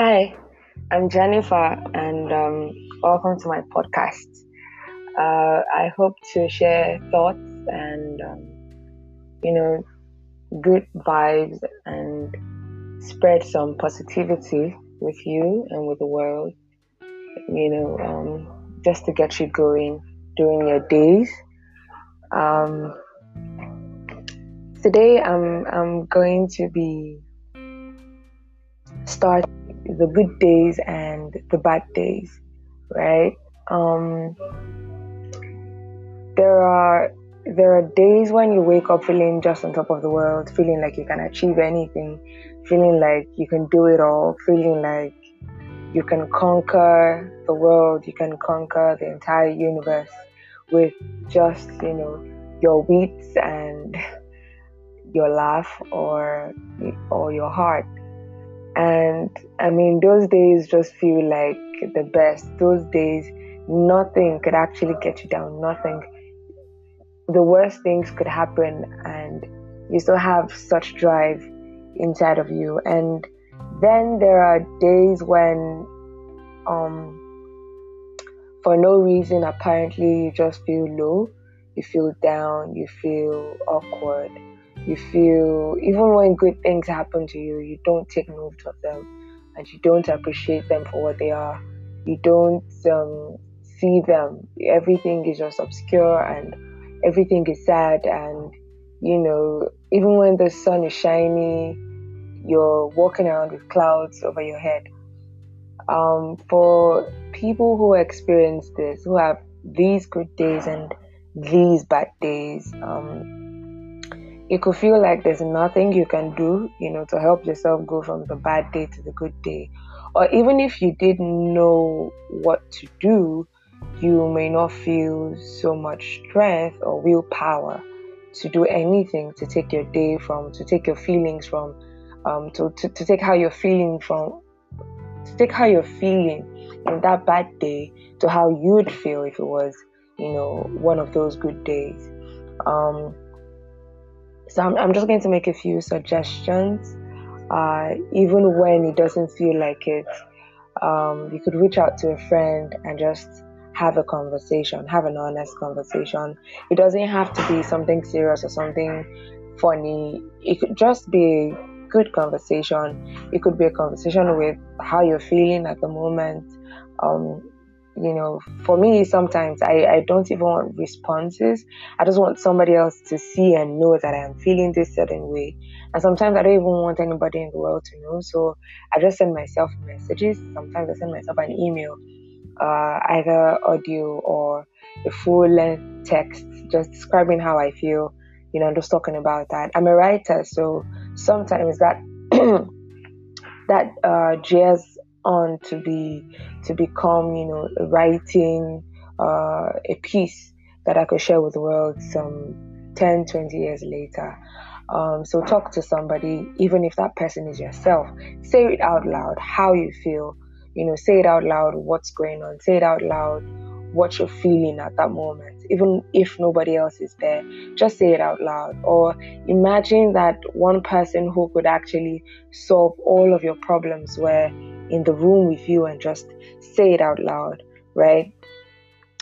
Hi, I'm Jennifer, and um, welcome to my podcast. Uh, I hope to share thoughts and, um, you know, good vibes and spread some positivity with you and with the world, you know, um, just to get you going during your days. Um, today, I'm, I'm going to be starting the good days and the bad days, right? Um, there are there are days when you wake up feeling just on top of the world, feeling like you can achieve anything, feeling like you can do it all, feeling like you can conquer the world, you can conquer the entire universe with just, you know, your wits and your laugh or or your heart. And I mean, those days just feel like the best. Those days, nothing could actually get you down. Nothing. The worst things could happen, and you still have such drive inside of you. And then there are days when, um, for no reason, apparently, you just feel low, you feel down, you feel awkward you feel even when good things happen to you you don't take note of them and you don't appreciate them for what they are. You don't um, see them. Everything is just obscure and everything is sad and you know even when the sun is shiny you're walking around with clouds over your head. Um, for people who experience this who have these good days and these bad days um, it could feel like there's nothing you can do, you know, to help yourself go from the bad day to the good day. Or even if you didn't know what to do, you may not feel so much strength or willpower to do anything to take your day from, to take your feelings from, um, to, to, to take how you're feeling from, to take how you're feeling in that bad day to how you'd feel if it was, you know, one of those good days. Um, so I'm, I'm just going to make a few suggestions. Uh, even when it doesn't feel like it, um, you could reach out to a friend and just have a conversation, have an honest conversation. It doesn't have to be something serious or something funny. It could just be a good conversation. It could be a conversation with how you're feeling at the moment. Um, you know, for me, sometimes I, I don't even want responses. I just want somebody else to see and know that I am feeling this certain way. And sometimes I don't even want anybody in the world to know. So I just send myself messages. Sometimes I send myself an email, uh, either audio or a full length text, just describing how I feel. You know, just talking about that. I'm a writer, so sometimes that that uh, jazz on to be to become you know writing uh, a piece that I could share with the world some 10 20 years later um, so talk to somebody even if that person is yourself say it out loud how you feel you know say it out loud what's going on say it out loud what you're feeling at that moment, even if nobody else is there. Just say it out loud. Or imagine that one person who could actually solve all of your problems were in the room with you and just say it out loud, right?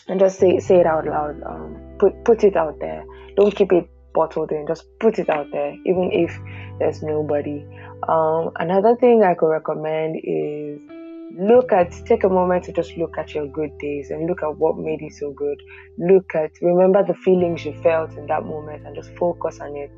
And just say say it out loud. Um, put put it out there. Don't keep it bottled in. Just put it out there, even if there's nobody. Um, another thing I could recommend is look at take a moment to just look at your good days and look at what made it so good look at remember the feelings you felt in that moment and just focus on it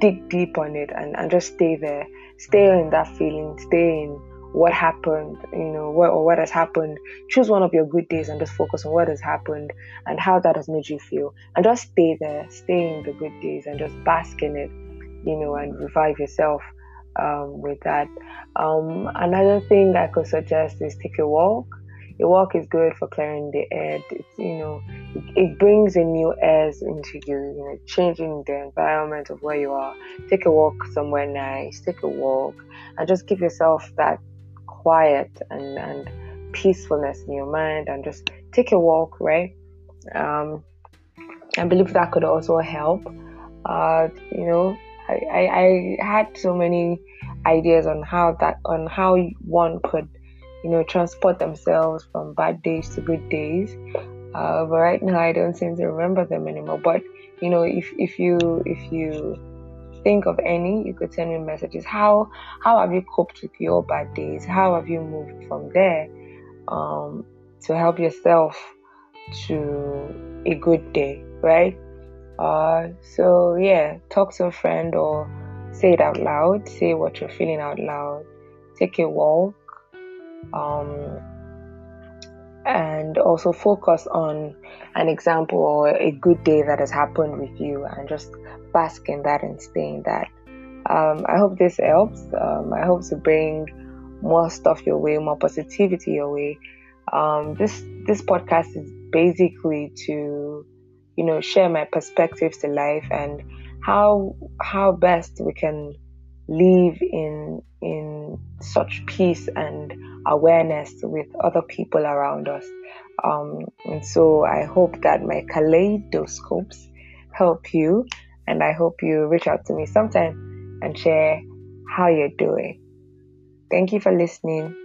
dig deep on it and, and just stay there stay in that feeling stay in what happened, you know, what or what has happened. Choose one of your good days and just focus on what has happened and how that has made you feel. And just stay there, stay in the good days and just bask in it, you know, and revive yourself um, with that. Um, another thing I could suggest is take a walk. A walk is good for clearing the air. It's, you know, it, it brings a new airs into you, you know, changing the environment of where you are. Take a walk somewhere nice, take a walk, and just give yourself that quiet and, and peacefulness in your mind and just take a walk, right? Um, I believe that could also help. Uh, you know, I, I, I had so many ideas on how that on how one could you know, transport themselves from bad days to good days. Uh, but right now, I don't seem to remember them anymore. But you know, if if you if you think of any, you could send me messages. How how have you coped with your bad days? How have you moved from there um, to help yourself to a good day, right? Uh, so yeah, talk to a friend or say it out loud. Say what you're feeling out loud. Take a walk. Um, and also focus on an example or a good day that has happened with you and just bask in that and stay in that. Um, I hope this helps. Um, I hope to bring more stuff your way, more positivity your way. Um, this this podcast is basically to, you know, share my perspectives to life and how how best we can live in in such peace and awareness with other people around us. Um, and so I hope that my kaleidoscopes help you, and I hope you reach out to me sometime and share how you're doing. Thank you for listening.